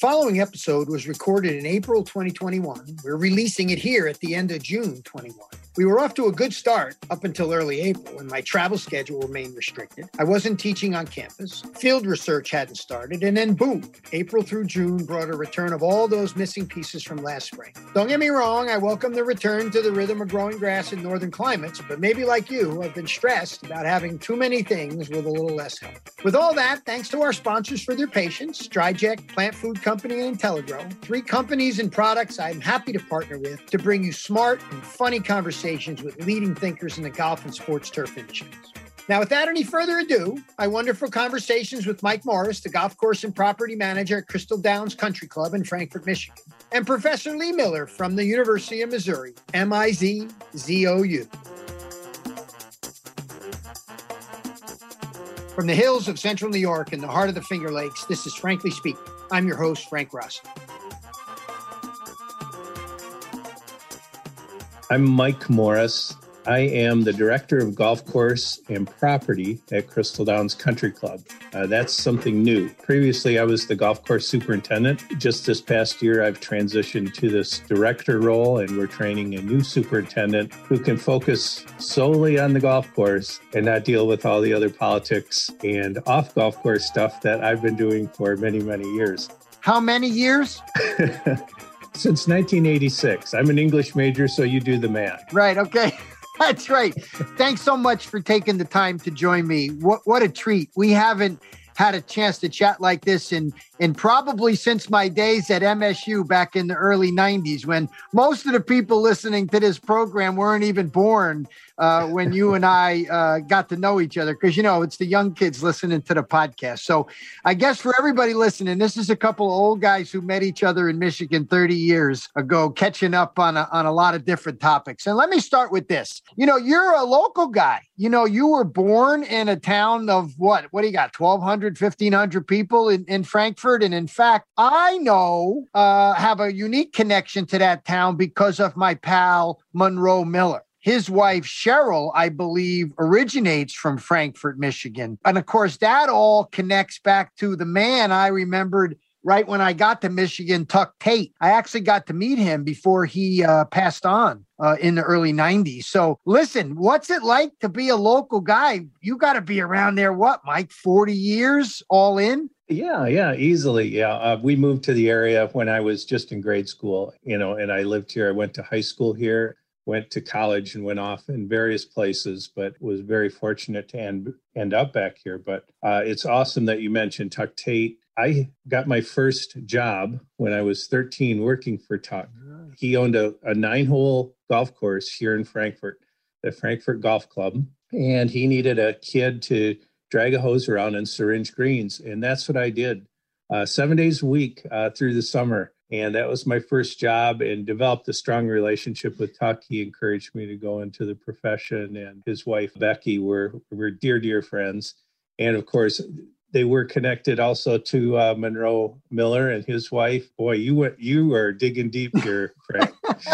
following episode was recorded in April 2021. We're releasing it here at the end of June 21. We were off to a good start up until early April when my travel schedule remained restricted. I wasn't teaching on campus, field research hadn't started, and then boom, April through June brought a return of all those missing pieces from last spring. Don't get me wrong, I welcome the return to the rhythm of growing grass in northern climates, but maybe like you, I've been stressed about having too many things with a little less help. With all that, thanks to our sponsors for their patience, DryJect, Plant Food Company, and IntelliGrow, three companies and products I'm happy to partner with to bring you smart and funny conversations conversations with leading thinkers in the golf and sports turf industries. Now, without any further ado, my wonderful conversations with Mike Morris, the golf course and property manager at Crystal Downs Country Club in Frankfort, Michigan, and Professor Lee Miller from the University of Missouri, M I Z Z O U. From the hills of central New York and the heart of the Finger Lakes, this is Frankly Speaking. I'm your host, Frank Rossi. I'm Mike Morris. I am the director of golf course and property at Crystal Downs Country Club. Uh, that's something new. Previously, I was the golf course superintendent. Just this past year, I've transitioned to this director role, and we're training a new superintendent who can focus solely on the golf course and not deal with all the other politics and off golf course stuff that I've been doing for many, many years. How many years? Since 1986. I'm an English major, so you do the math. Right. Okay. That's right. Thanks so much for taking the time to join me. What what a treat. We haven't had a chance to chat like this in and probably since my days at MSU back in the early 90s when most of the people listening to this program weren't even born uh, when you and I uh, got to know each other because you know it's the young kids listening to the podcast. So I guess for everybody listening, this is a couple of old guys who met each other in Michigan 30 years ago, catching up on a, on a lot of different topics. And let me start with this. You know, you're a local guy. You know, you were born in a town of what? What do you got? 1,200, 1,500 people in, in Frankfort. And in fact, I know uh, have a unique connection to that town because of my pal Monroe Miller. His wife, Cheryl, I believe, originates from Frankfort, Michigan. And of course, that all connects back to the man I remembered right when I got to Michigan, Tuck Tate. I actually got to meet him before he uh, passed on uh, in the early 90s. So, listen, what's it like to be a local guy? You got to be around there, what, Mike, 40 years all in? Yeah, yeah, easily. Yeah. Uh, we moved to the area when I was just in grade school, you know, and I lived here. I went to high school here went to college and went off in various places, but was very fortunate to end, end up back here. But uh, it's awesome that you mentioned Tuck Tate. I got my first job when I was 13 working for Tuck. He owned a, a nine hole golf course here in Frankfort, the Frankfort Golf Club. And he needed a kid to drag a hose around and syringe greens. And that's what I did uh, seven days a week uh, through the summer and that was my first job and developed a strong relationship with Tuck. He encouraged me to go into the profession and his wife Becky were were dear dear friends. And of course, they were connected also to uh, Monroe Miller and his wife. Boy, you went you are digging deep here, Frank.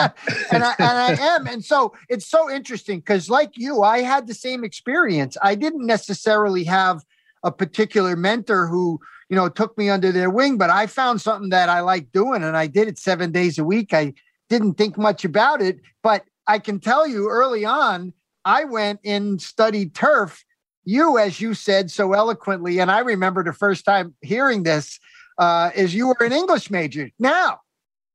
and, I, and I am. And so it's so interesting because, like you, I had the same experience. I didn't necessarily have a particular mentor who you know, took me under their wing, but I found something that I like doing and I did it seven days a week. I didn't think much about it, but I can tell you early on, I went and studied turf. You, as you said so eloquently, and I remember the first time hearing this, uh, is you were an English major. Now,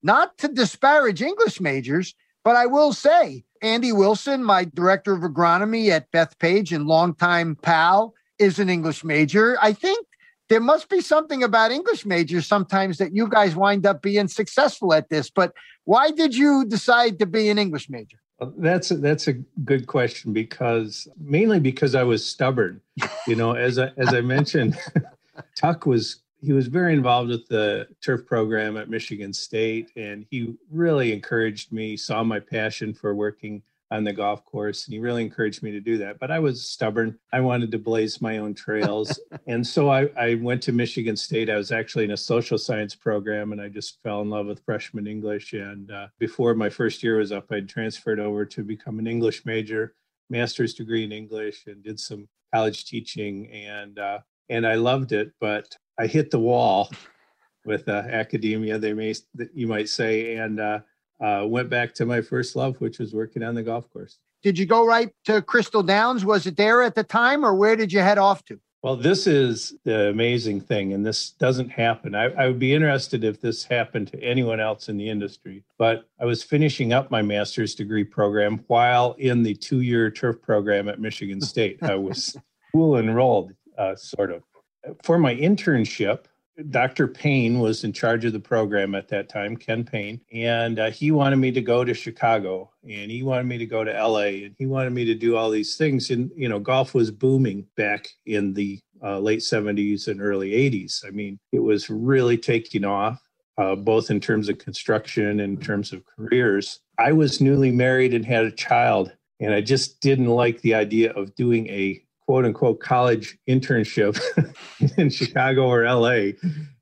not to disparage English majors, but I will say Andy Wilson, my director of agronomy at Bethpage and longtime pal, is an English major. I think there must be something about English majors sometimes that you guys wind up being successful at this. But why did you decide to be an English major? Uh, that's a, that's a good question because mainly because I was stubborn. You know, as I, as I mentioned, Tuck was he was very involved with the turf program at Michigan State, and he really encouraged me. Saw my passion for working on the golf course and he really encouraged me to do that but i was stubborn. I wanted to blaze my own trails. And so I, I went to michigan state. I was actually in a social science program and i just fell in love with freshman english. And uh, before my first year was up i'd transferred over to become an english major master's degree in english and did some college teaching. And uh, and i loved it but i hit the wall with uh, academia, they may you might say, and uh, went back to my first love, which was working on the golf course. Did you go right to Crystal Downs? Was it there at the time, or where did you head off to? Well, this is the amazing thing, and this doesn't happen. I, I, would be interested if this happened to anyone else in the industry. But I was finishing up my master's degree program while in the two year turf program at Michigan State. I was school enrolled, uh, sort of. For my internship, Dr. Payne was in charge of the program at that time, Ken Payne, and uh, he wanted me to go to Chicago and he wanted me to go to LA and he wanted me to do all these things. And, you know, golf was booming back in the uh, late 70s and early 80s. I mean, it was really taking off, uh, both in terms of construction and in terms of careers. I was newly married and had a child, and I just didn't like the idea of doing a quote unquote college internship in Chicago or LA.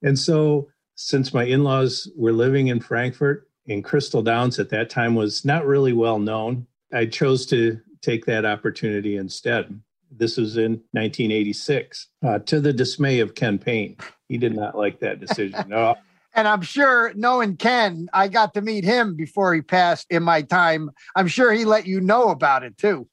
And so, since my in laws were living in Frankfort, and Crystal Downs at that time was not really well known, I chose to take that opportunity instead. This was in 1986, uh, to the dismay of Ken Payne. He did not like that decision. No. and I'm sure, knowing Ken, I got to meet him before he passed in my time. I'm sure he let you know about it too.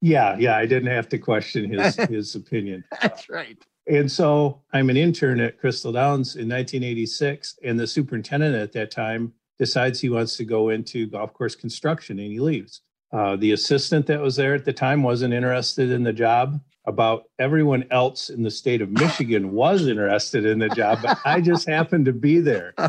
Yeah, yeah, I didn't have to question his his opinion. That's right. And so I'm an intern at Crystal Downs in 1986, and the superintendent at that time decides he wants to go into golf course construction, and he leaves. Uh, the assistant that was there at the time wasn't interested in the job. About everyone else in the state of Michigan was interested in the job, but I just happened to be there.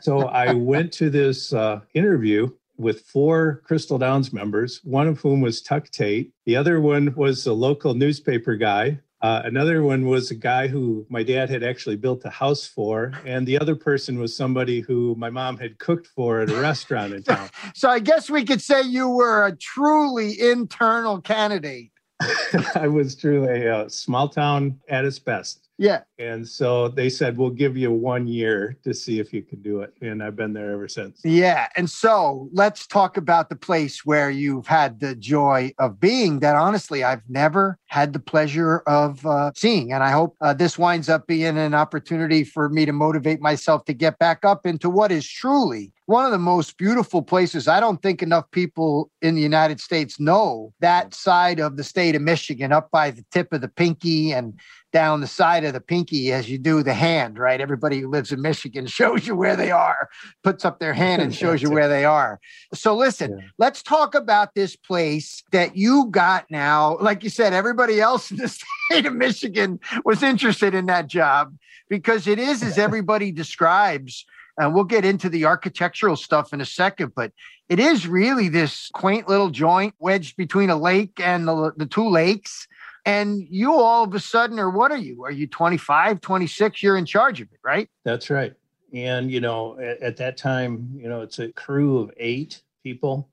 So I went to this uh, interview with four Crystal Downs members, one of whom was Tuck Tate. The other one was a local newspaper guy. Uh, another one was a guy who my dad had actually built a house for. And the other person was somebody who my mom had cooked for at a restaurant in town. so I guess we could say you were a truly internal candidate. I was truly a small town at its best. Yeah. And so they said, we'll give you one year to see if you can do it. And I've been there ever since. Yeah. And so let's talk about the place where you've had the joy of being that honestly, I've never had the pleasure of uh, seeing. And I hope uh, this winds up being an opportunity for me to motivate myself to get back up into what is truly one of the most beautiful places. I don't think enough people in the United States know that side of the state of Michigan, up by the tip of the pinky and down the side of the pinky as you do the hand, right? Everybody who lives in Michigan shows you where they are, puts up their hand and shows you where they are. So listen, yeah. let's talk about this place that you got now. Like you said, everybody else in the state of Michigan was interested in that job because it is as everybody describes and we'll get into the architectural stuff in a second, but it is really this quaint little joint wedged between a lake and the, the two lakes. And you all of a sudden, or what are you? Are you 25, 26? You're in charge of it, right? That's right. And, you know, at, at that time, you know, it's a crew of eight people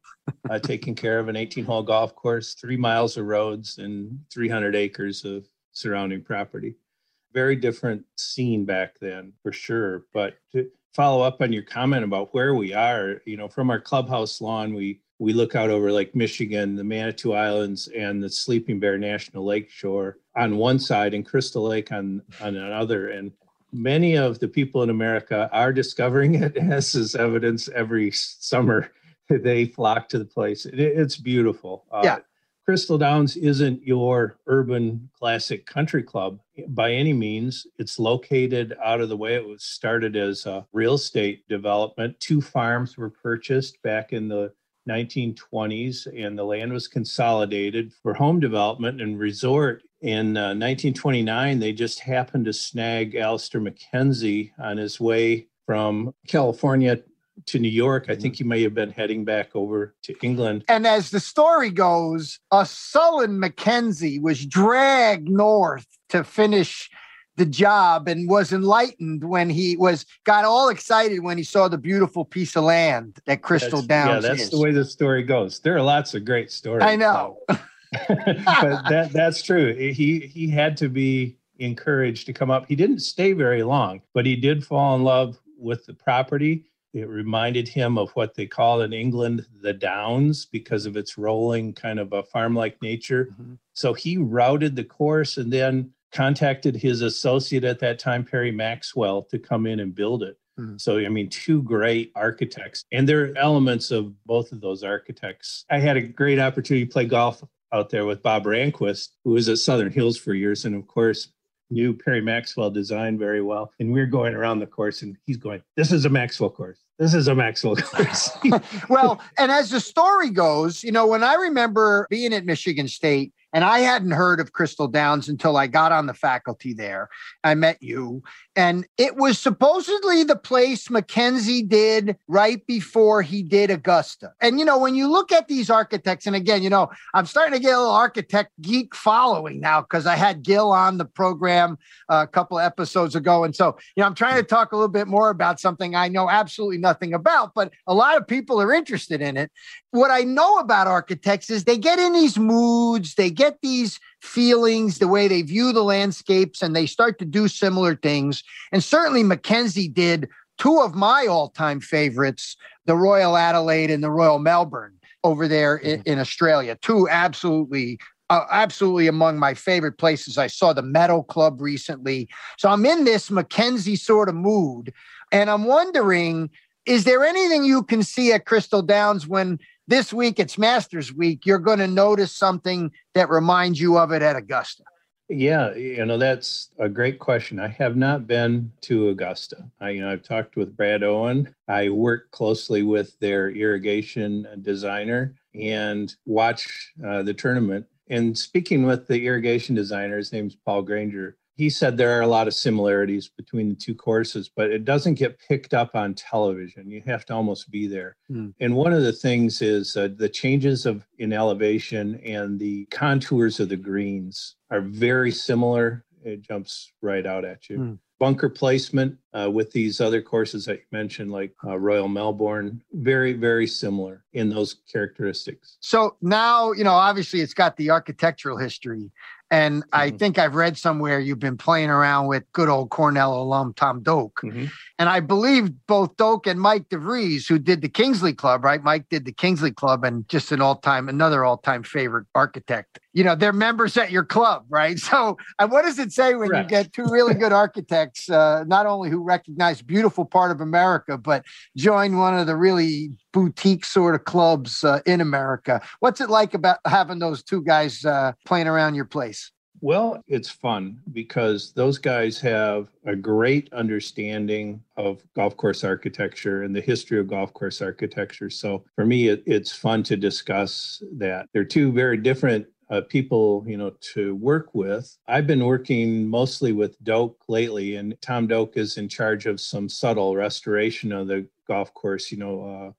uh, taking care of an 18 hole golf course, three miles of roads, and 300 acres of surrounding property. Very different scene back then, for sure. But to, follow up on your comment about where we are. You know, from our clubhouse lawn, we we look out over Lake Michigan, the Manitou Islands, and the Sleeping Bear National Lake shore on one side, and Crystal Lake on on another. And many of the people in America are discovering it, as is evidence every summer. They flock to the place. It, it's beautiful. Uh, yeah. Crystal Downs isn't your urban classic country club by any means. It's located out of the way. It was started as a real estate development. Two farms were purchased back in the 1920s, and the land was consolidated for home development and resort. In uh, 1929, they just happened to snag Alister MacKenzie on his way from California to New York. I think he may have been heading back over to England. And as the story goes, a sullen Mackenzie was dragged north to finish the job and was enlightened when he was got all excited when he saw the beautiful piece of land that Crystal that's, Downs. Yeah, that's is. the way the story goes. There are lots of great stories. I know. but that that's true. He he had to be encouraged to come up. He didn't stay very long, but he did fall in love with the property it reminded him of what they call in England the Downs because of its rolling kind of a farm like nature. Mm-hmm. So he routed the course and then contacted his associate at that time, Perry Maxwell, to come in and build it. Mm-hmm. So, I mean, two great architects, and there are elements of both of those architects. I had a great opportunity to play golf out there with Bob Randquist, who was at Southern Hills for years. And of course, knew Perry Maxwell design very well. And we are going around the course and he's going, This is a Maxwell course. This is a Maxwell course. well, and as the story goes, you know, when I remember being at Michigan State, and I hadn't heard of Crystal Downs until I got on the faculty there. I met you. And it was supposedly the place Mackenzie did right before he did Augusta. And, you know, when you look at these architects, and again, you know, I'm starting to get a little architect geek following now because I had Gil on the program uh, a couple episodes ago. And so, you know, I'm trying to talk a little bit more about something I know absolutely nothing about, but a lot of people are interested in it. What I know about architects is they get in these moods, they get these feelings, the way they view the landscapes, and they start to do similar things. And certainly Mackenzie did two of my all time favorites the Royal Adelaide and the Royal Melbourne over there in, mm-hmm. in Australia. Two absolutely uh, absolutely among my favorite places. I saw the Meadow Club recently. So I'm in this Mackenzie sort of mood. And I'm wondering is there anything you can see at Crystal Downs when this week it's Masters Week, you're going to notice something that reminds you of it at Augusta? Yeah, you know that's a great question. I have not been to Augusta. I, you know, I've talked with Brad Owen. I work closely with their irrigation designer and watch uh, the tournament. And speaking with the irrigation designer, his name's Paul Granger he said there are a lot of similarities between the two courses, but it doesn't get picked up on television. You have to almost be there. Mm. And one of the things is uh, the changes of in elevation and the contours of the greens are very similar. It jumps right out at you. Mm. Bunker placement uh, with these other courses that you mentioned, like uh, Royal Melbourne, very, very similar in those characteristics. So now, you know, obviously it's got the architectural history and mm-hmm. I think I've read somewhere you've been playing around with good old Cornell alum Tom Doak. Mm-hmm. And I believe both Doak and Mike DeVries, who did the Kingsley Club, right? Mike did the Kingsley Club and just an all time, another all time favorite architect. You know, they're members at your club, right? So, and what does it say when you get two really good architects, uh, not only who recognize beautiful part of America, but join one of the really boutique sort of clubs uh, in America. What's it like about having those two guys uh, playing around your place? Well, it's fun because those guys have a great understanding of golf course architecture and the history of golf course architecture. So for me, it, it's fun to discuss that. They're two very different uh, people, you know, to work with. I've been working mostly with Doak lately, and Tom Doak is in charge of some subtle restoration of the golf course. You know, uh,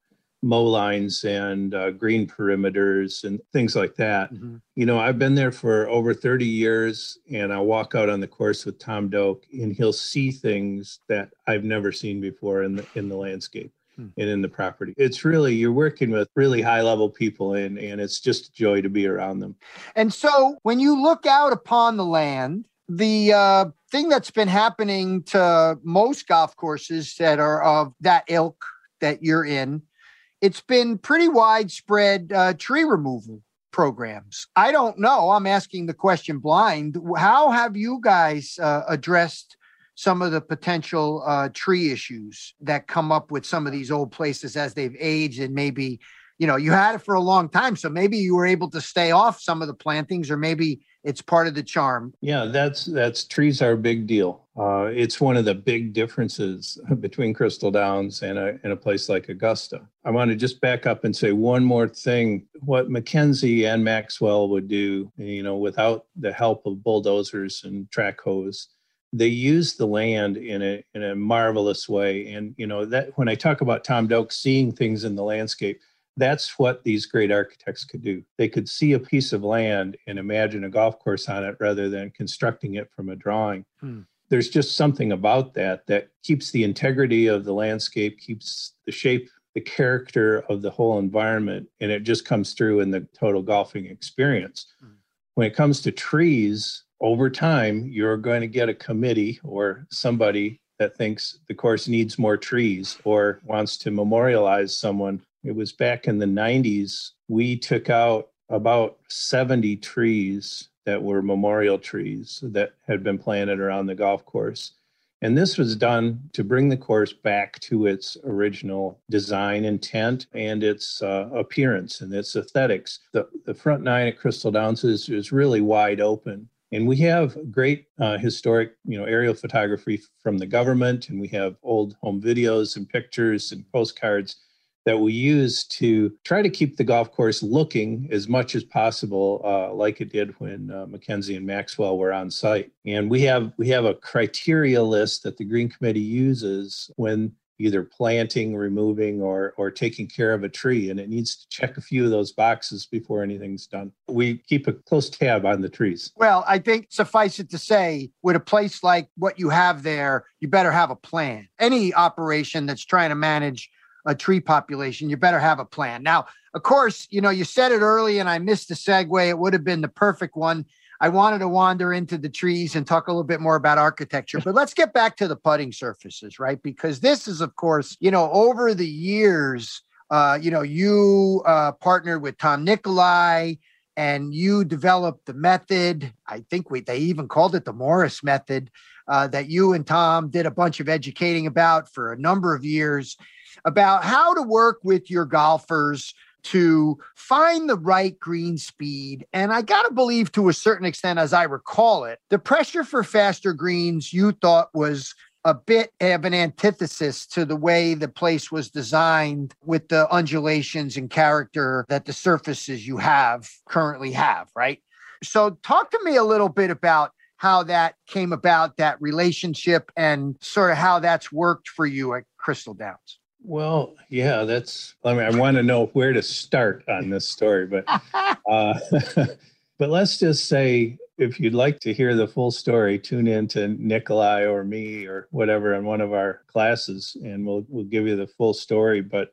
mow lines and uh, green perimeters and things like that. Mm-hmm. You know, I've been there for over 30 years and I walk out on the course with Tom Doak and he'll see things that I've never seen before in the in the landscape hmm. and in the property. It's really you're working with really high level people and and it's just a joy to be around them. And so when you look out upon the land, the uh, thing that's been happening to most golf courses that are of that ilk that you're in it's been pretty widespread uh, tree removal programs. I don't know. I'm asking the question blind. How have you guys uh, addressed some of the potential uh, tree issues that come up with some of these old places as they've aged and maybe, you know, you had it for a long time. So maybe you were able to stay off some of the plantings or maybe it's part of the charm. Yeah, that's that's trees are a big deal. Uh, it's one of the big differences between Crystal Downs and a, and a place like Augusta. I want to just back up and say one more thing. What Mackenzie and Maxwell would do, you know, without the help of bulldozers and track hoes, they use the land in a in a marvelous way. And you know that when I talk about Tom Doak seeing things in the landscape, that's what these great architects could do. They could see a piece of land and imagine a golf course on it rather than constructing it from a drawing. Hmm. There's just something about that that keeps the integrity of the landscape, keeps the shape, the character of the whole environment, and it just comes through in the total golfing experience. Hmm. When it comes to trees, over time, you're going to get a committee or somebody that thinks the course needs more trees or wants to memorialize someone it was back in the 90s. We took out about 70 trees that were memorial trees that had been planted around the golf course. And this was done to bring the course back to its original design intent and its uh, appearance and its aesthetics. The, the front nine at Crystal Downs is, is really wide open. And we have great uh, historic, you know, aerial photography from the government, and we have old home videos and pictures and postcards that we use to try to keep the golf course looking as much as possible uh, like it did when uh, Mackenzie and Maxwell were on site. And we have we have a criteria list that the Green Committee uses when either planting, removing, or or taking care of a tree, and it needs to check a few of those boxes before anything's done. We keep a close tab on the trees. Well, I think suffice it to say, with a place like what you have there, you better have a plan. Any operation that's trying to manage a tree population, you better have a plan. Now, of course, you know, you said it early and I missed the segue. It would have been the perfect one. I wanted to wander into the trees and talk a little bit more about architecture, but let's get back to the putting surfaces, right? Because this is, of course, you know, over the years, uh, you know, you uh, partnered with Tom Nikolai and you developed the method. I think we, they even called it the Morris method uh, that you and Tom did a bunch of educating about for a number of years about how to work with your golfers to find the right green speed. And I got to believe to a certain extent, as I recall it, the pressure for faster greens you thought was a bit of an antithesis to the way the place was designed with the undulations and character that the surfaces you have currently have, right? So, talk to me a little bit about how that came about, that relationship, and sort of how that's worked for you at Crystal Downs. Well, yeah, that's. I mean, I want to know where to start on this story, but uh, but let's just say if you'd like to hear the full story, tune in to Nikolai or me or whatever in one of our classes, and we'll we'll give you the full story. But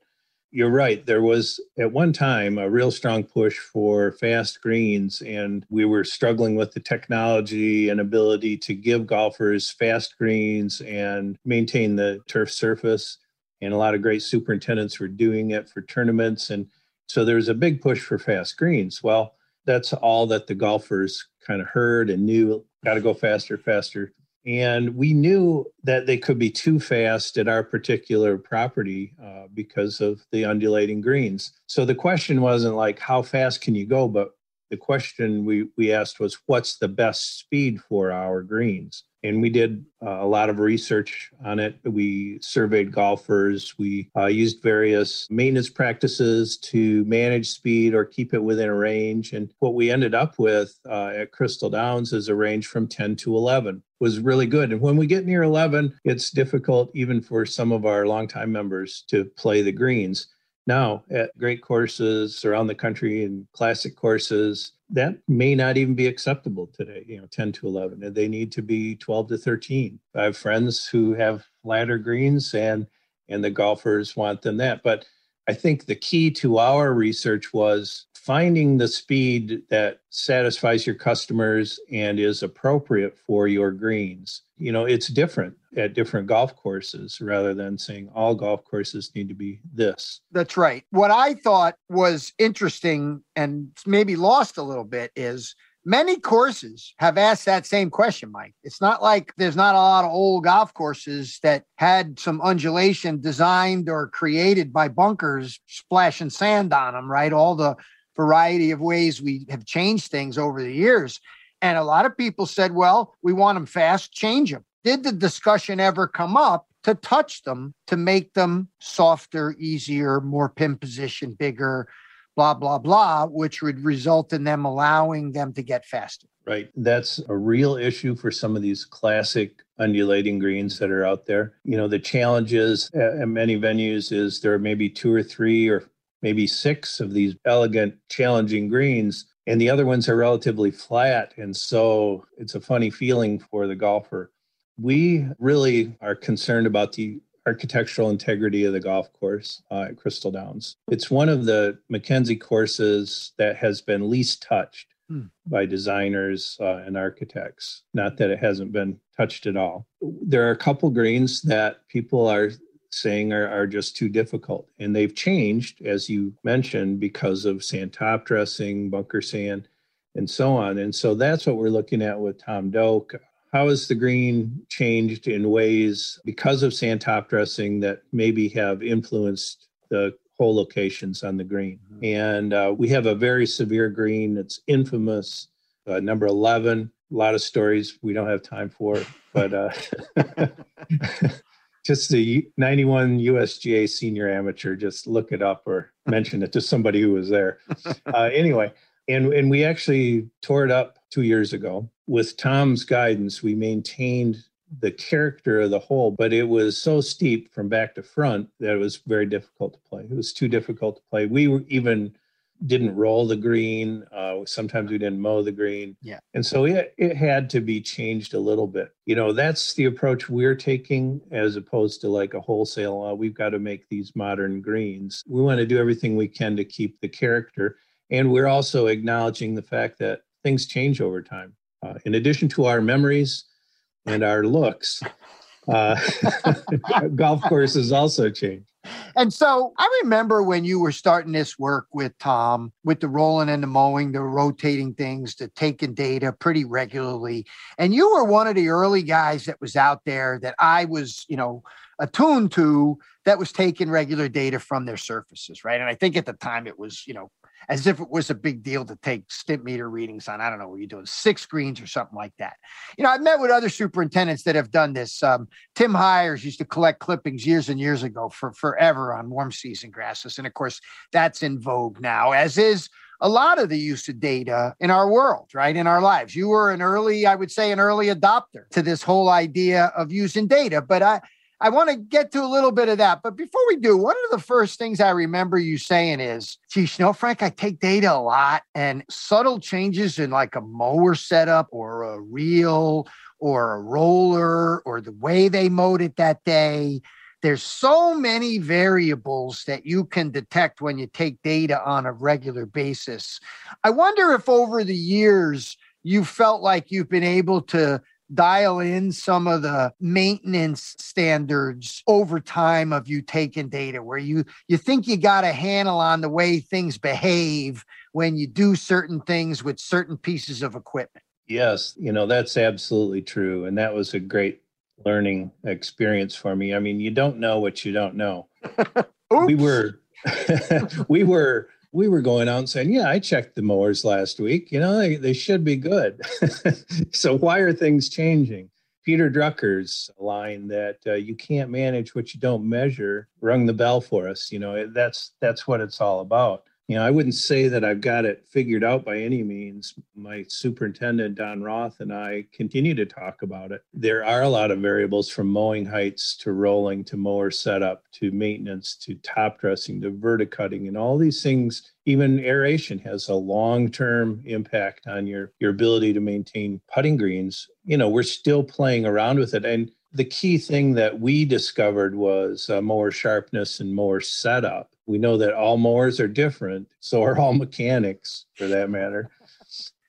you're right. There was at one time a real strong push for fast greens, and we were struggling with the technology and ability to give golfers fast greens and maintain the turf surface and a lot of great superintendents were doing it for tournaments. And so there was a big push for fast greens. Well, that's all that the golfers kind of heard and knew got to go faster, faster. And we knew that they could be too fast at our particular property uh, because of the undulating greens. So the question wasn't like, how fast can you go? But the question we, we asked was, what's the best speed for our greens? And we did uh, a lot of research on it. We surveyed golfers. We uh, used various maintenance practices to manage speed or keep it within a range. And what we ended up with uh, at Crystal Downs is a range from 10 to 11 was really good. And when we get near 11, it's difficult even for some of our longtime members to play the greens. Now, at great courses around the country and classic courses, that may not even be acceptable today, you know, 10 to 11. and They need to be 12 to 13. I have friends who have flatter greens and and the golfers want them that. But I think the key to our research was finding the speed that satisfies your customers and is appropriate for your greens. You know, it's different at different golf courses rather than saying all golf courses need to be this. That's right. What I thought was interesting and maybe lost a little bit is many courses have asked that same question, Mike. It's not like there's not a lot of old golf courses that had some undulation designed or created by bunkers splashing sand on them, right? All the variety of ways we have changed things over the years. And a lot of people said, well, we want them fast, change them. Did the discussion ever come up to touch them to make them softer, easier, more pin position, bigger, blah, blah, blah, which would result in them allowing them to get faster? Right. That's a real issue for some of these classic undulating greens that are out there. You know, the challenges at many venues is there are maybe two or three or maybe six of these elegant, challenging greens, and the other ones are relatively flat. And so it's a funny feeling for the golfer. We really are concerned about the architectural integrity of the golf course uh, at Crystal Downs. It's one of the Mackenzie courses that has been least touched hmm. by designers uh, and architects. Not that it hasn't been touched at all. There are a couple greens that people are saying are, are just too difficult. And they've changed, as you mentioned, because of sand top dressing, bunker sand. and so on. And so that's what we're looking at with Tom Doak. How has the green changed in ways because of sand top dressing that maybe have influenced the hole locations on the green? Mm-hmm. And uh, we have a very severe green that's infamous, uh, number 11. A lot of stories we don't have time for, but uh, just the 91 USGA senior amateur, just look it up or mention it to somebody who was there. Uh, anyway, and, and we actually tore it up two years ago. With Tom's guidance, we maintained the character of the hole, but it was so steep from back to front that it was very difficult to play. It was too difficult to play. We were even didn't roll the green. Uh, sometimes we didn't mow the green. Yeah. And so it, it had to be changed a little bit. You know, that's the approach we're taking as opposed to like a wholesale, uh, we've got to make these modern greens. We want to do everything we can to keep the character. And we're also acknowledging the fact that things change over time. Uh, in addition to our memories and our looks, uh, golf courses also change. And so I remember when you were starting this work with Tom, with the rolling and the mowing, the rotating things, the taking data pretty regularly. And you were one of the early guys that was out there that I was, you know, attuned to that was taking regular data from their surfaces, right? And I think at the time it was, you know, as if it was a big deal to take Stimpmeter readings on, I don't know what you're doing, six screens or something like that. You know, I've met with other superintendents that have done this. Um, Tim Hiers used to collect clippings years and years ago for forever on warm season grasses. And of course, that's in vogue now, as is a lot of the use of data in our world, right? In our lives. You were an early, I would say, an early adopter to this whole idea of using data. But I, I want to get to a little bit of that. But before we do, one of the first things I remember you saying is, geez, you know, Frank, I take data a lot and subtle changes in like a mower setup or a reel or a roller or the way they mowed it that day. There's so many variables that you can detect when you take data on a regular basis. I wonder if over the years you felt like you've been able to dial in some of the maintenance standards over time of you taking data where you you think you got a handle on the way things behave when you do certain things with certain pieces of equipment. Yes you know that's absolutely true and that was a great learning experience for me. I mean you don't know what you don't know. We were we were we were going out and saying, Yeah, I checked the mowers last week. You know, they, they should be good. so why are things changing? Peter Drucker's line that uh, you can't manage what you don't measure rung the bell for us. You know, that's that's what it's all about you know, I wouldn't say that I've got it figured out by any means. My superintendent, Don Roth, and I continue to talk about it. There are a lot of variables from mowing heights to rolling to mower setup to maintenance to top dressing to verticutting and all these things. Even aeration has a long term impact on your, your ability to maintain putting greens. You know, we're still playing around with it. And the key thing that we discovered was uh, sharpness and mower setup we know that all mowers are different, so are all mechanics for that matter.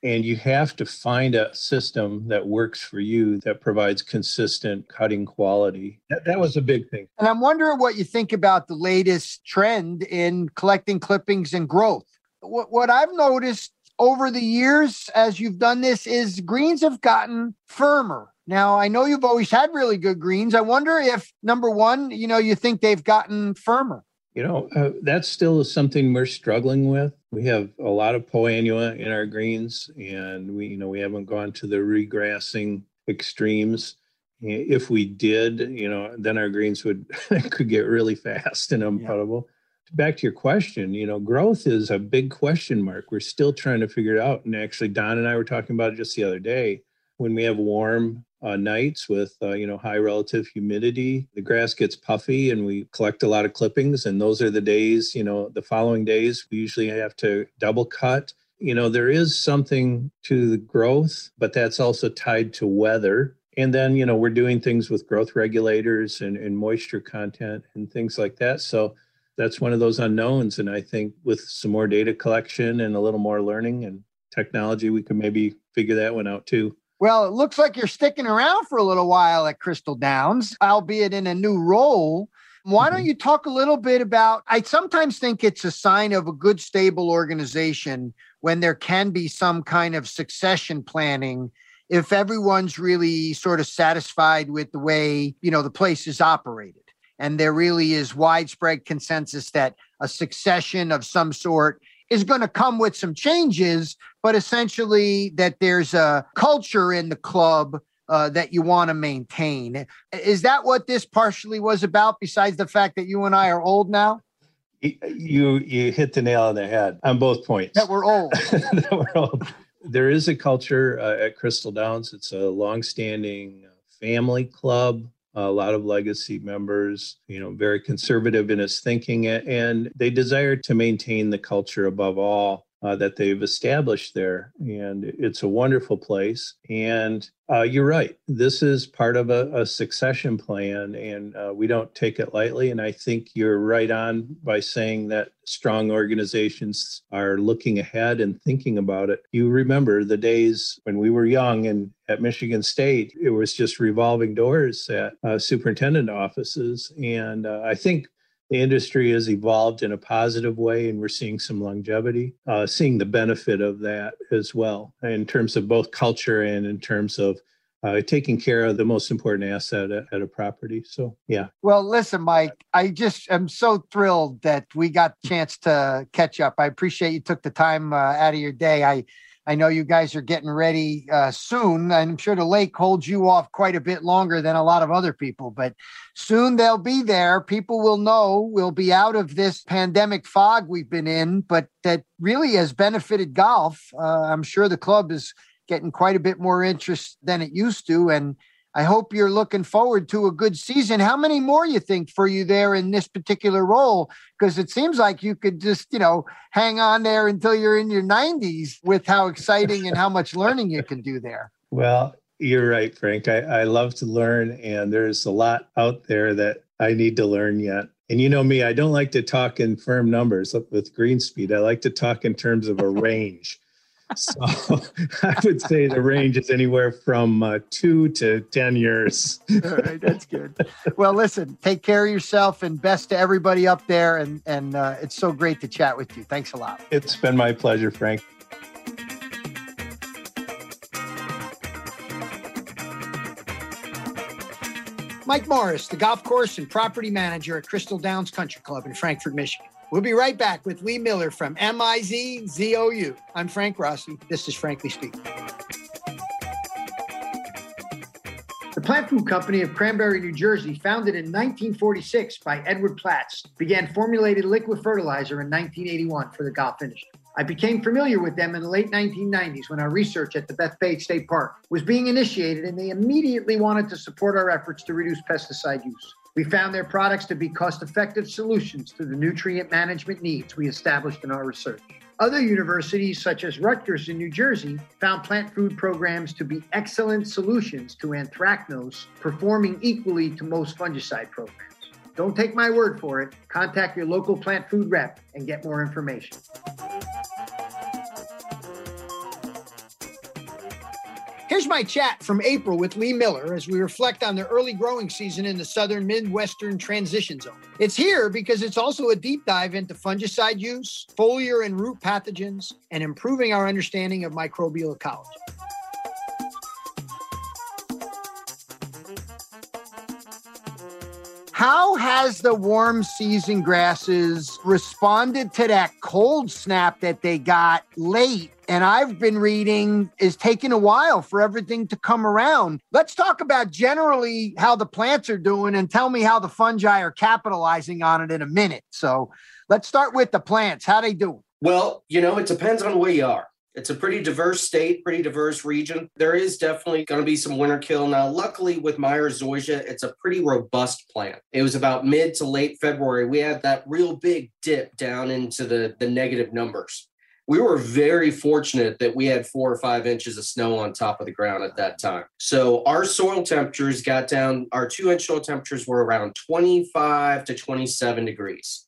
And you have to find a system that works for you that provides consistent cutting quality. That, that was a big thing. And I'm wondering what you think about the latest trend in collecting clippings and growth. What, what I've noticed over the years as you've done this is greens have gotten firmer. Now, I know you've always had really good greens. I wonder if number one, you know, you think they've gotten firmer. You know, uh, that's still something we're struggling with. We have a lot of poa annua in our greens, and we, you know, we haven't gone to the regrassing extremes. If we did, you know, then our greens would could get really fast and unputtable. Yeah. Back to your question, you know, growth is a big question mark. We're still trying to figure it out. And actually, Don and I were talking about it just the other day. When we have warm uh, nights with uh, you know high relative humidity. The grass gets puffy and we collect a lot of clippings and those are the days you know the following days we usually have to double cut. You know there is something to the growth but that's also tied to weather. And then you know we're doing things with growth regulators and, and moisture content and things like that. So that's one of those unknowns. And i think with some more data collection and a little more learning and technology we can maybe figure that one out too well, it looks like you're sticking around for a little while at Crystal Downs, albeit in a new role. Why mm-hmm. don't you talk a little bit about? I sometimes think it's a sign of a good, stable organization when there can be some kind of succession planning if everyone's really sort of satisfied with the way you know the place is operated and there really is widespread consensus that a succession of some sort is going to come with some changes but essentially that there's a culture in the club uh, that you want to maintain. Is that what this partially was about besides the fact that you and i are old now? You you hit the nail on the head on both points. That we're old. That we're old. There is a culture uh, at Crystal Downs. It's a longstanding family club. A lot of legacy members, you know, very conservative in its thinking, and they desire to maintain the culture above all uh, that they've established there. And it's a wonderful place. And uh, you're right. This is part of a, a succession plan, and uh, we don't take it lightly. And I think you're right on by saying that strong organizations are looking ahead and thinking about it. You remember the days when we were young and at Michigan State, it was just revolving doors at uh, superintendent offices. And uh, I think the industry has evolved in a positive way and we're seeing some longevity uh, seeing the benefit of that as well in terms of both culture and in terms of uh, taking care of the most important asset at, at, a property. So yeah. Well listen mike i just am so thrilled that we got chance to catch up. I appreciate you took the time uh, out of your day. I I know you guys are getting ready uh, soon. I'm sure the lake holds you off quite a bit longer than a lot of other people, but soon they'll be there. People will know we'll be out of this pandemic fog we've been in, but that really has benefited golf. Uh, I'm sure the club is getting quite a bit more interest than it used to. And I hope you're looking forward to a good season. How many more you think for you there in this particular role? Because it seems like you could just, you know, hang on there until you're in your 90s with how exciting and how much learning you can do there. Well, you're right, Frank. I, I love to learn, and there's a lot out there that I need to learn yet. And you know me, I don't like to talk in firm numbers with Greenspeed. I like to talk in terms of a range so I would say the range is anywhere from uh, two to 10 years. All right, that's good. Well, listen, take care of yourself and best to everybody up there. And, and uh, it's so great to chat with you. Thanks a lot. It's been my pleasure, Frank. Mike Morris, the golf course and property manager at Crystal Downs Country Club in Frankfort, Michigan. We'll be right back with Lee Miller from MIZZOU. I'm Frank Rossi. This is Frankly Speaking. The Plant Food Company of Cranbury, New Jersey, founded in 1946 by Edward Platts, began formulated liquid fertilizer in 1981 for the golf industry. I became familiar with them in the late 1990s when our research at the Bethpage State Park was being initiated, and they immediately wanted to support our efforts to reduce pesticide use. We found their products to be cost effective solutions to the nutrient management needs we established in our research. Other universities, such as Rutgers in New Jersey, found plant food programs to be excellent solutions to anthracnose, performing equally to most fungicide programs. Don't take my word for it. Contact your local plant food rep and get more information. Here's my chat from April with Lee Miller as we reflect on the early growing season in the southern Midwestern transition zone. It's here because it's also a deep dive into fungicide use, foliar and root pathogens, and improving our understanding of microbial ecology. How has the warm season grasses responded to that cold snap that they got late? And I've been reading is taking a while for everything to come around. Let's talk about generally how the plants are doing and tell me how the fungi are capitalizing on it in a minute. So let's start with the plants. How they doing? Well, you know, it depends on where you are. It's a pretty diverse state, pretty diverse region. There is definitely going to be some winter kill. Now, luckily with Meyer zoysia, it's a pretty robust plant. It was about mid to late February. We had that real big dip down into the, the negative numbers. We were very fortunate that we had four or five inches of snow on top of the ground at that time. So our soil temperatures got down, our two inch soil temperatures were around 25 to 27 degrees.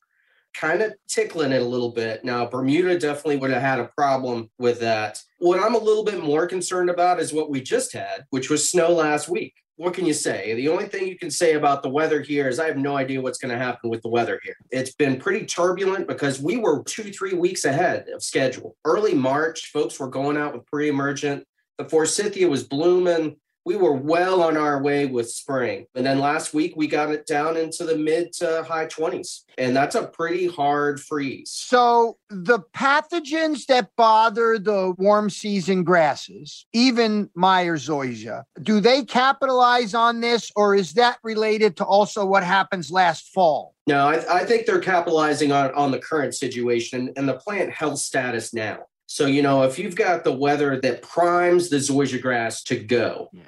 Kind of tickling it a little bit. Now, Bermuda definitely would have had a problem with that. What I'm a little bit more concerned about is what we just had, which was snow last week. What can you say? The only thing you can say about the weather here is I have no idea what's going to happen with the weather here. It's been pretty turbulent because we were two, three weeks ahead of schedule. Early March, folks were going out with pre emergent. The forsythia was blooming we were well on our way with spring. And then last week we got it down into the mid to high 20s. And that's a pretty hard freeze. So the pathogens that bother the warm season grasses, even Meyer zoysia, do they capitalize on this or is that related to also what happens last fall? No, I, I think they're capitalizing on, on the current situation and the plant health status now. So, you know, if you've got the weather that primes the zoysia grass to go, yeah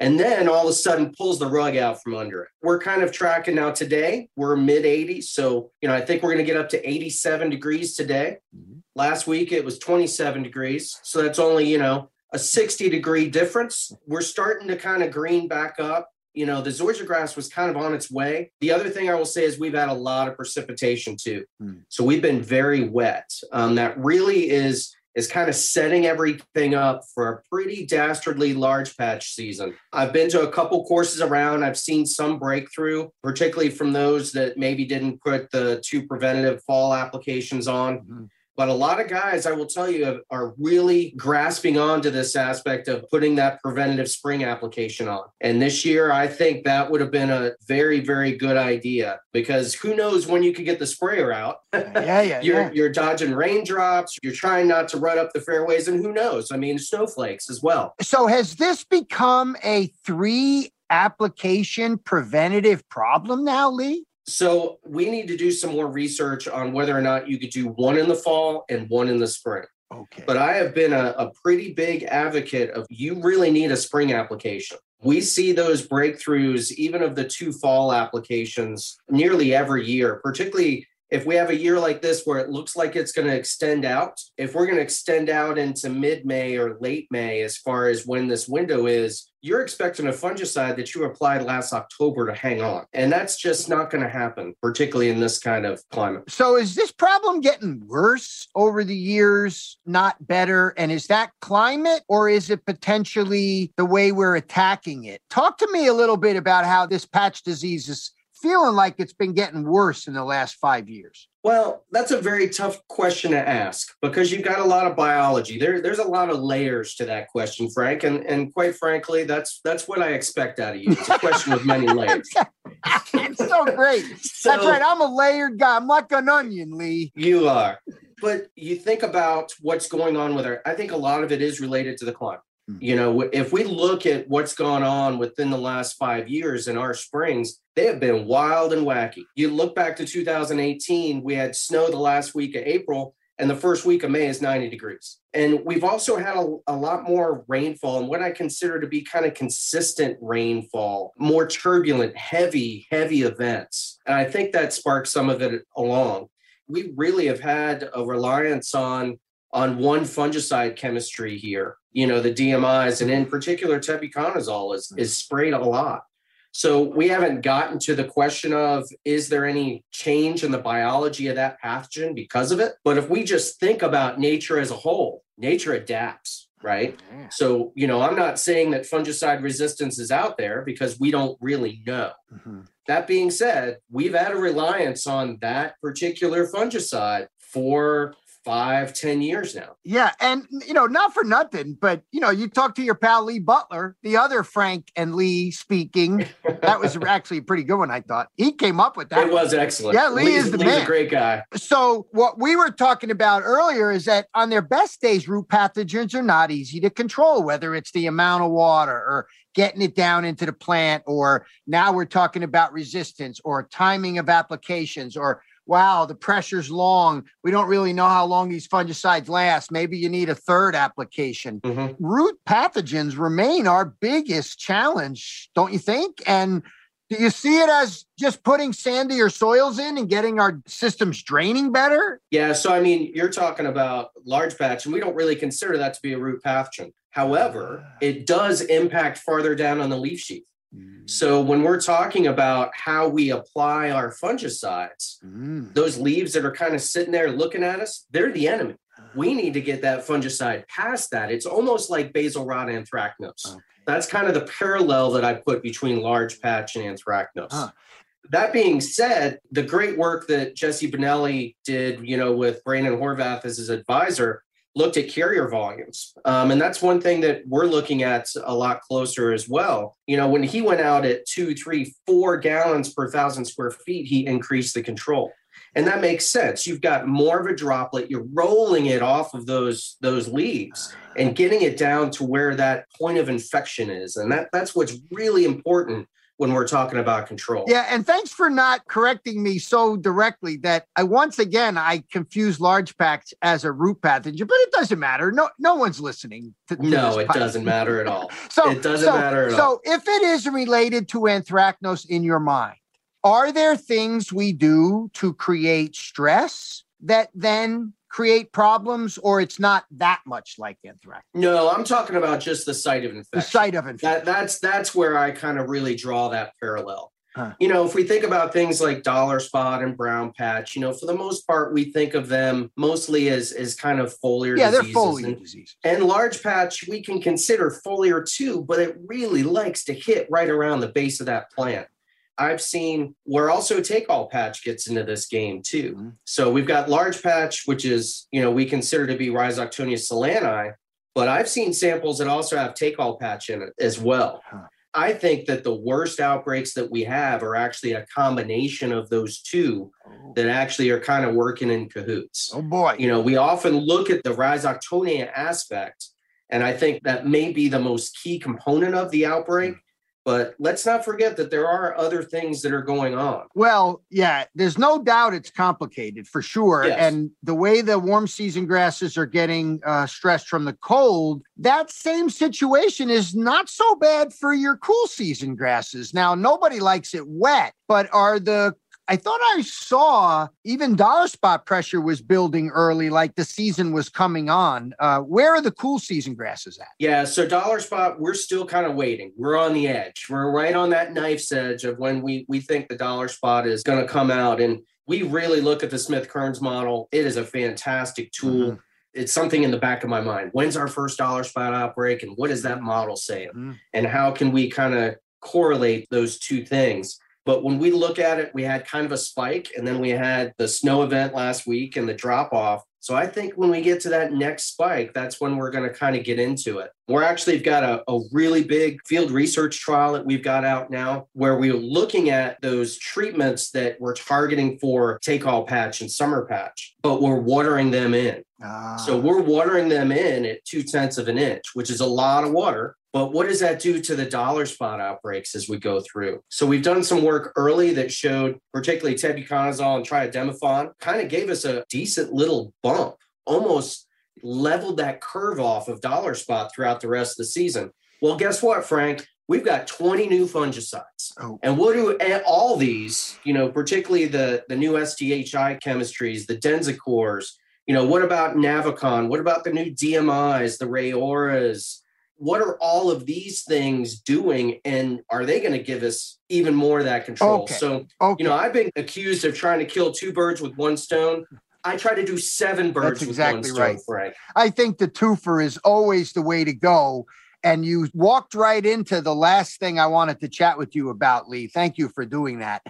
and then all of a sudden pulls the rug out from under it. We're kind of tracking now today. We're mid 80s. So, you know, I think we're going to get up to 87 degrees today. Mm-hmm. Last week it was 27 degrees. So that's only, you know, a 60 degree difference. We're starting to kind of green back up. You know, the zoysia grass was kind of on its way. The other thing I will say is we've had a lot of precipitation too. Mm. So we've been very wet. Um, that really is is kind of setting everything up for a pretty dastardly large patch season. I've been to a couple courses around. I've seen some breakthrough, particularly from those that maybe didn't put the two preventative fall applications on. Mm-hmm. But a lot of guys, I will tell you, are really grasping on to this aspect of putting that preventative spring application on. And this year, I think that would have been a very, very good idea because who knows when you could get the sprayer out. Yeah, yeah. you're, yeah. you're dodging raindrops, you're trying not to run up the fairways, and who knows? I mean, snowflakes as well. So, has this become a three application preventative problem now, Lee? So we need to do some more research on whether or not you could do one in the fall and one in the spring. Okay. But I have been a, a pretty big advocate of you really need a spring application. We see those breakthroughs, even of the two fall applications, nearly every year, particularly if we have a year like this where it looks like it's going to extend out, if we're going to extend out into mid May or late May, as far as when this window is, you're expecting a fungicide that you applied last October to hang on. And that's just not going to happen, particularly in this kind of climate. So, is this problem getting worse over the years, not better? And is that climate or is it potentially the way we're attacking it? Talk to me a little bit about how this patch disease is feeling like it's been getting worse in the last five years? Well, that's a very tough question to ask because you've got a lot of biology. There, there's a lot of layers to that question, Frank. And, and quite frankly, that's that's what I expect out of you. It's a question with many layers. it's so great. so, that's right. I'm a layered guy. I'm like an onion, Lee. You are. But you think about what's going on with our, I think a lot of it is related to the climate. Hmm. You know, if we look at what's gone on within the last five years in our springs, they have been wild and wacky. You look back to 2018, we had snow the last week of April, and the first week of May is 90 degrees. And we've also had a, a, lot more rainfall and what I consider to be kind of consistent rainfall, more turbulent, heavy, heavy events. And I think that sparked some of it along. We really have had a reliance on on one fungicide chemistry here, you know, the DMIs, and in particular, tebuconazole is, is sprayed a lot. So we haven't gotten to the question of is there any change in the biology of that pathogen because of it? But if we just think about nature as a whole, nature adapts, right? Yeah. So, you know, I'm not saying that fungicide resistance is out there because we don't really know. Mm-hmm. That being said, we've had a reliance on that particular fungicide for five, ten years now. Yeah. And, you know, not for nothing, but, you know, you talk to your pal Lee Butler, the other Frank and Lee speaking. that was actually a pretty good one, I thought. He came up with that. It was excellent. Yeah, Lee Lee's, is the Lee's man. a great guy. So, what we were talking about earlier is that on their best days, root pathogens are not easy to control, whether it's the amount of water or getting it down into the plant, or now we're talking about resistance or timing of applications or wow, the pressure's long. We don't really know how long these fungicides last. Maybe you need a third application. Mm-hmm. Root pathogens remain our biggest challenge, don't you think? And do you see it as just putting sandier soils in and getting our systems draining better? Yeah. So, I mean, you're talking about large patch, and we don't really consider that to be a root pathogen. However, ah. it does impact farther down on the leaf sheath. Mm. So when we're talking about how we apply our fungicides, mm. those leaves that are kind of sitting there looking at us, they're the enemy. We need to get that fungicide past that. It's almost like basal rot anthracnose. Okay. That's kind of the parallel that I put between large patch and anthracnose. Huh. That being said, the great work that Jesse Benelli did, you know, with Brandon Horvath as his advisor, looked at carrier volumes. Um, and that's one thing that we're looking at a lot closer as well. You know, when he went out at two, three, four gallons per thousand square feet, he increased the control. And that makes sense. You've got more of a droplet. You're rolling it off of those those leaves and getting it down to where that point of infection is. And that that's what's really important when we're talking about control. Yeah, and thanks for not correcting me so directly that I once again I confuse large patch as a root pathogen, but it doesn't matter. No, no one's listening. To, to no, it doesn't matter at all. so it doesn't so, matter at so all. So if it is related to anthracnose in your mind, are there things we do to create stress that then create problems or it's not that much like anthrax? No i'm talking about just the site of infection. the site of infection. That, that's that's where i kind of really draw that parallel. Huh. you know if we think about things like dollar spot and brown patch you know for the most part we think of them mostly as as kind of foliar yeah they're foliar and, diseases and large patch we can consider foliar too but it really likes to hit right around the base of that plant I've seen where also take all patch gets into this game too. Mm-hmm. So we've got large patch, which is, you know, we consider to be Rhizoctonia solani, but I've seen samples that also have take all patch in it as well. Huh. I think that the worst outbreaks that we have are actually a combination of those two oh. that actually are kind of working in cahoots. Oh boy. You know, we often look at the Rhizoctonia aspect, and I think that may be the most key component of the outbreak. Mm. But let's not forget that there are other things that are going on. Well, yeah, there's no doubt it's complicated for sure. Yes. And the way the warm season grasses are getting uh, stressed from the cold, that same situation is not so bad for your cool season grasses. Now, nobody likes it wet, but are the I thought I saw even dollar spot pressure was building early, like the season was coming on. Uh, where are the cool season grasses at? Yeah, so dollar spot, we're still kind of waiting. We're on the edge. We're right on that knife's edge of when we we think the dollar spot is going to come out, and we really look at the Smith Kerns model. It is a fantastic tool. Mm-hmm it's something in the back of my mind. When's our first dollar spot outbreak, and what is that model saying, mm-hmm. and how can we kind of correlate those two things? But when we look at it, we had kind of a spike, and then we had the snow event last week and the drop off. So I think when we get to that next spike, that's when we're going to kind of get into it. We're actually got a, a really big field research trial that we've got out now where we're looking at those treatments that we're targeting for take all patch and summer patch, but we're watering them in. Ah. So we're watering them in at two tenths of an inch, which is a lot of water. But what does that do to the dollar spot outbreaks as we go through? So we've done some work early that showed, particularly tebuconazole and triadimefon, kind of gave us a decent little bump, almost leveled that curve off of dollar spot throughout the rest of the season. Well, guess what, Frank? We've got 20 new fungicides. Oh. And what do all these, you know, particularly the, the new SDHI chemistries, the Densicors, you know, what about Navicon? What about the new DMIs, the Rayoras? what are all of these things doing and are they going to give us even more of that control okay. so okay. you know i've been accused of trying to kill two birds with one stone i try to do seven birds That's exactly with one right. stone right i think the twofer is always the way to go and you walked right into the last thing i wanted to chat with you about lee thank you for doing that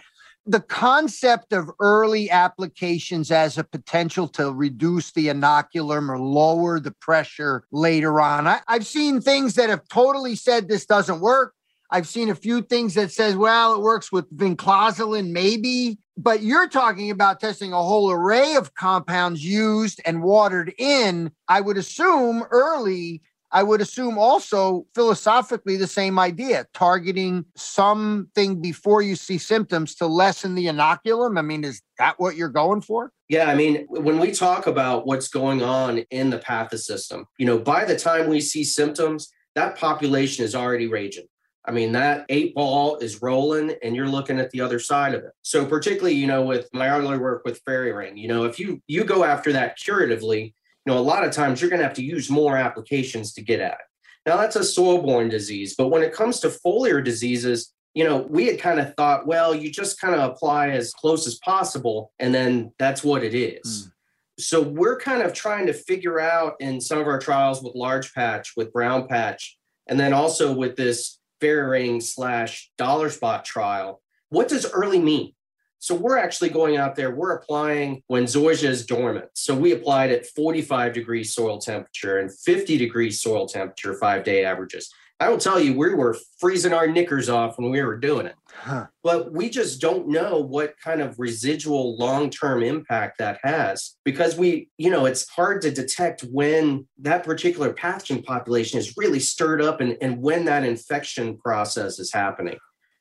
the concept of early applications as a potential to reduce the inoculum or lower the pressure later on. I, have seen things that have totally said this doesn't work. I've seen a few things that says, well, it works with vinclozolin, maybe. But you're talking about testing a whole array of compounds used and watered in. I would assume early I would assume also philosophically the same idea, targeting something before you see symptoms to lessen the inoculum. I mean, is that what you're going for? Yeah, I mean, when we talk about what's going on in the pathosystem, you know, by the time we see symptoms, that population is already raging. I mean, that eight ball is rolling and you're looking at the other side of it. So particularly, you know, with my early work with fairy ring, you know, if you you go after that curatively, know, a lot of times you're going to have to use more applications to get at it. Now, that's a soil borne disease. But when it comes to foliar diseases, you know, we had kind of thought, well, you just kind of apply as close as possible, and then that's what it is. Mm. So we're kind of trying to figure out in some of our trials with large patch, with brown patch, and then also with this ring slash dollar spot trial, what does early mean? So we're actually going out there, we're applying when zoysia is dormant. So we applied at 45 degrees soil temperature and 50 degrees soil temperature, five day averages. I will tell you, we were freezing our knickers off when we were doing it. Huh. But we just don't know what kind of residual long term impact that has because we, you know, it's hard to detect when that particular pathogen population is really stirred up and, and when that infection process is happening.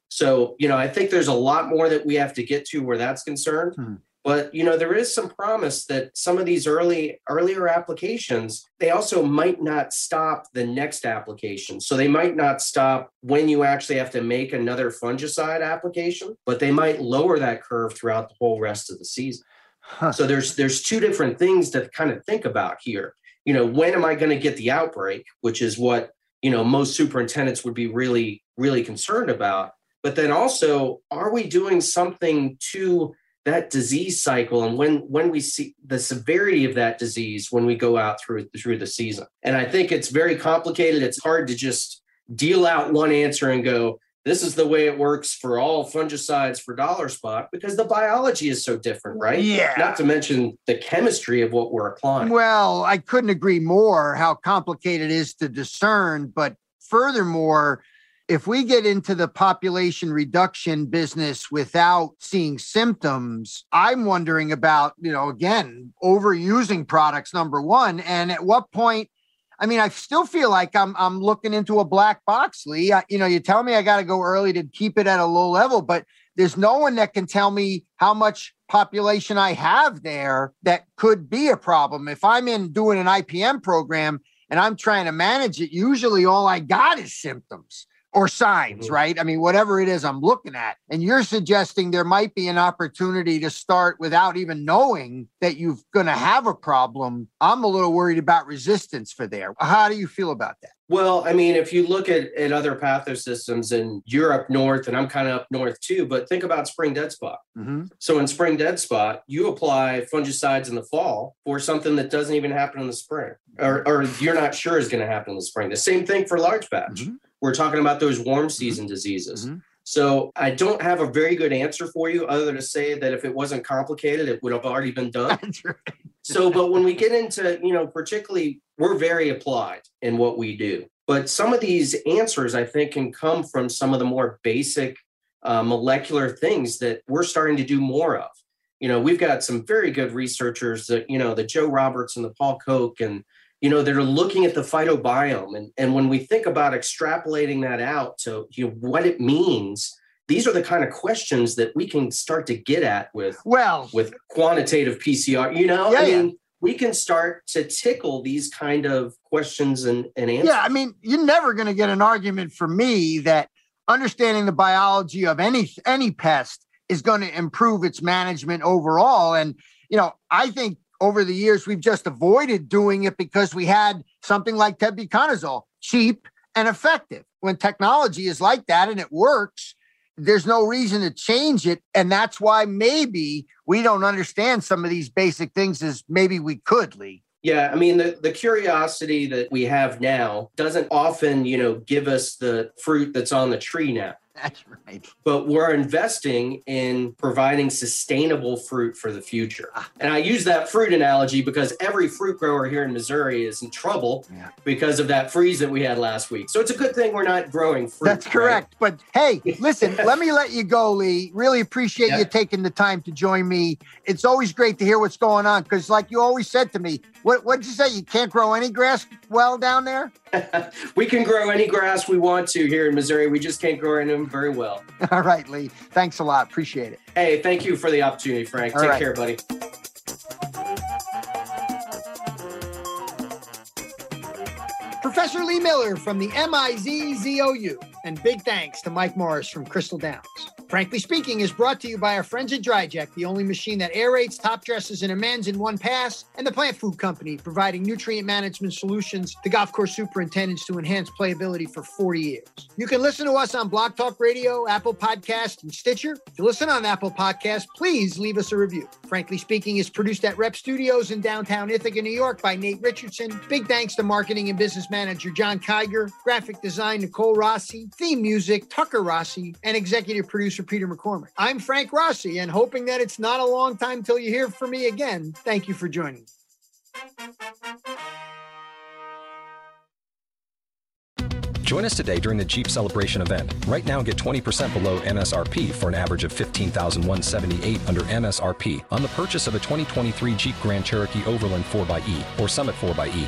So, you know, I think there's a lot more that we have to get to where that's concerned. Hmm. But you know, there is some promise that some of these early earlier applications, they also might not stop the next application. So they might not stop when you actually have to make another fungicide application, but they might lower that curve throughout the whole rest of the season. Huh. So there's there's two different things to kind of think about here. You know, when am I going to get the outbreak, which is what, you know, most superintendents would be really really concerned about. But then also, are we doing something to that disease cycle and when when we see the severity of that disease when we go out through through the season? And i think it's very complicated. It's hard to just deal out one answer and go this is the way it works for all fungicides for dollar spot because the biology is so different right? Yeah. Not to mention the chemistry of what we're applying. Well i couldn't agree more how complicated it is to discern but furthermore if we get into the population reduction business without seeing symptoms, I'm wondering about, you know, again, overusing products, number one. And at what point, I mean, I still feel like I'm I'm looking into a black box, Lee. I, you know, you tell me I got to go early to keep it at a low level, but there's no one that can tell me how much population I have there that could be a problem. If I'm in doing an IPM program and I'm trying to manage it, usually all I got is symptoms or signs, mm-hmm. right? I mean, whatever it is I'm looking at. And you're suggesting there might be an opportunity to start without even knowing that you're going to have a problem. I'm a little worried about resistance for there. How do you feel about that? Well, I mean, if you look at, at other pathosystems in Europe north, and I'm kind of up north too, but think about spring dead spot. Mm-hmm. So in spring dead spot, you apply fungicides in the fall for something that doesn't even happen in the spring, or, or you're not sure is going to happen in the spring. The same thing for large patch. Mm-hmm we're talking about those warm mm-hmm. season mm-hmm. diseases. Mm-hmm. So I don't have a very good answer for you other than to say that if it wasn't complicated, it would have already been done. Right. so, but when we get into, you know, particularly we're very applied in what we do. But some of these answers, I think, can come from some of the more basic uh, molecular things that we're starting to do more of. You know, we've got some very good researchers that, you know, the Joe Roberts and the Paul Koch and you know, they're looking at the phytobiome. And, and when we think about extrapolating that out to you know, what it means, these are the kind of questions that we can start to get at with well with quantitative PCR. You know, yeah, I mean, yeah. we can start to tickle these kind of questions and, and answers. Yeah, I mean, you're never going to get an argument from me that understanding the biology of any any pest is going to improve its management overall. And you know, I think over the years, we've just avoided doing it because we had something like tebuconazole, cheap and effective. When technology is like that and it works, there's no reason to change it. And that's why maybe we don't understand some of these basic things as maybe we could, Lee. Yeah, I mean the, the curiosity that we have now doesn't often, you know, give us the fruit that's on the tree now. That's right. But we're investing in providing sustainable fruit for the future. Ah. And I use that fruit analogy because every fruit grower here in Missouri is in trouble yeah. because of that freeze that we had last week. So it's a good thing we're not growing fruit. That's correct. Right? But hey, listen, let me let you go, Lee. Really appreciate yeah. you taking the time to join me. It's always great to hear what's going on because, like you always said to me, what what'd you say? You can't grow any grass well down there? we can grow any grass we want to here in Missouri. We just can't grow them very well. All right, Lee. Thanks a lot. Appreciate it. Hey, thank you for the opportunity, Frank. All Take right. care, buddy. Professor Lee Miller from the MIZZOU, and big thanks to Mike Morris from Crystal Downs. Frankly Speaking is brought to you by our friends at DryJect, the only machine that aerates, top dresses, and amends in one pass, and the Plant Food Company, providing nutrient management solutions to golf course superintendents to enhance playability for 40 years. You can listen to us on Blog Talk Radio, Apple Podcast, and Stitcher. If you listen on Apple Podcast, please leave us a review. Frankly Speaking is produced at Rep Studios in downtown Ithaca, New York by Nate Richardson. Big thanks to marketing and business manager John Kiger, graphic design Nicole Rossi, theme music Tucker Rossi, and executive producer Peter McCormick. I'm Frank Rossi, and hoping that it's not a long time till you hear from me again, thank you for joining. Join us today during the Jeep Celebration event. Right now, get 20% below MSRP for an average of 15178 under MSRP on the purchase of a 2023 Jeep Grand Cherokee Overland 4xE or Summit 4xE.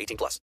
18 plus.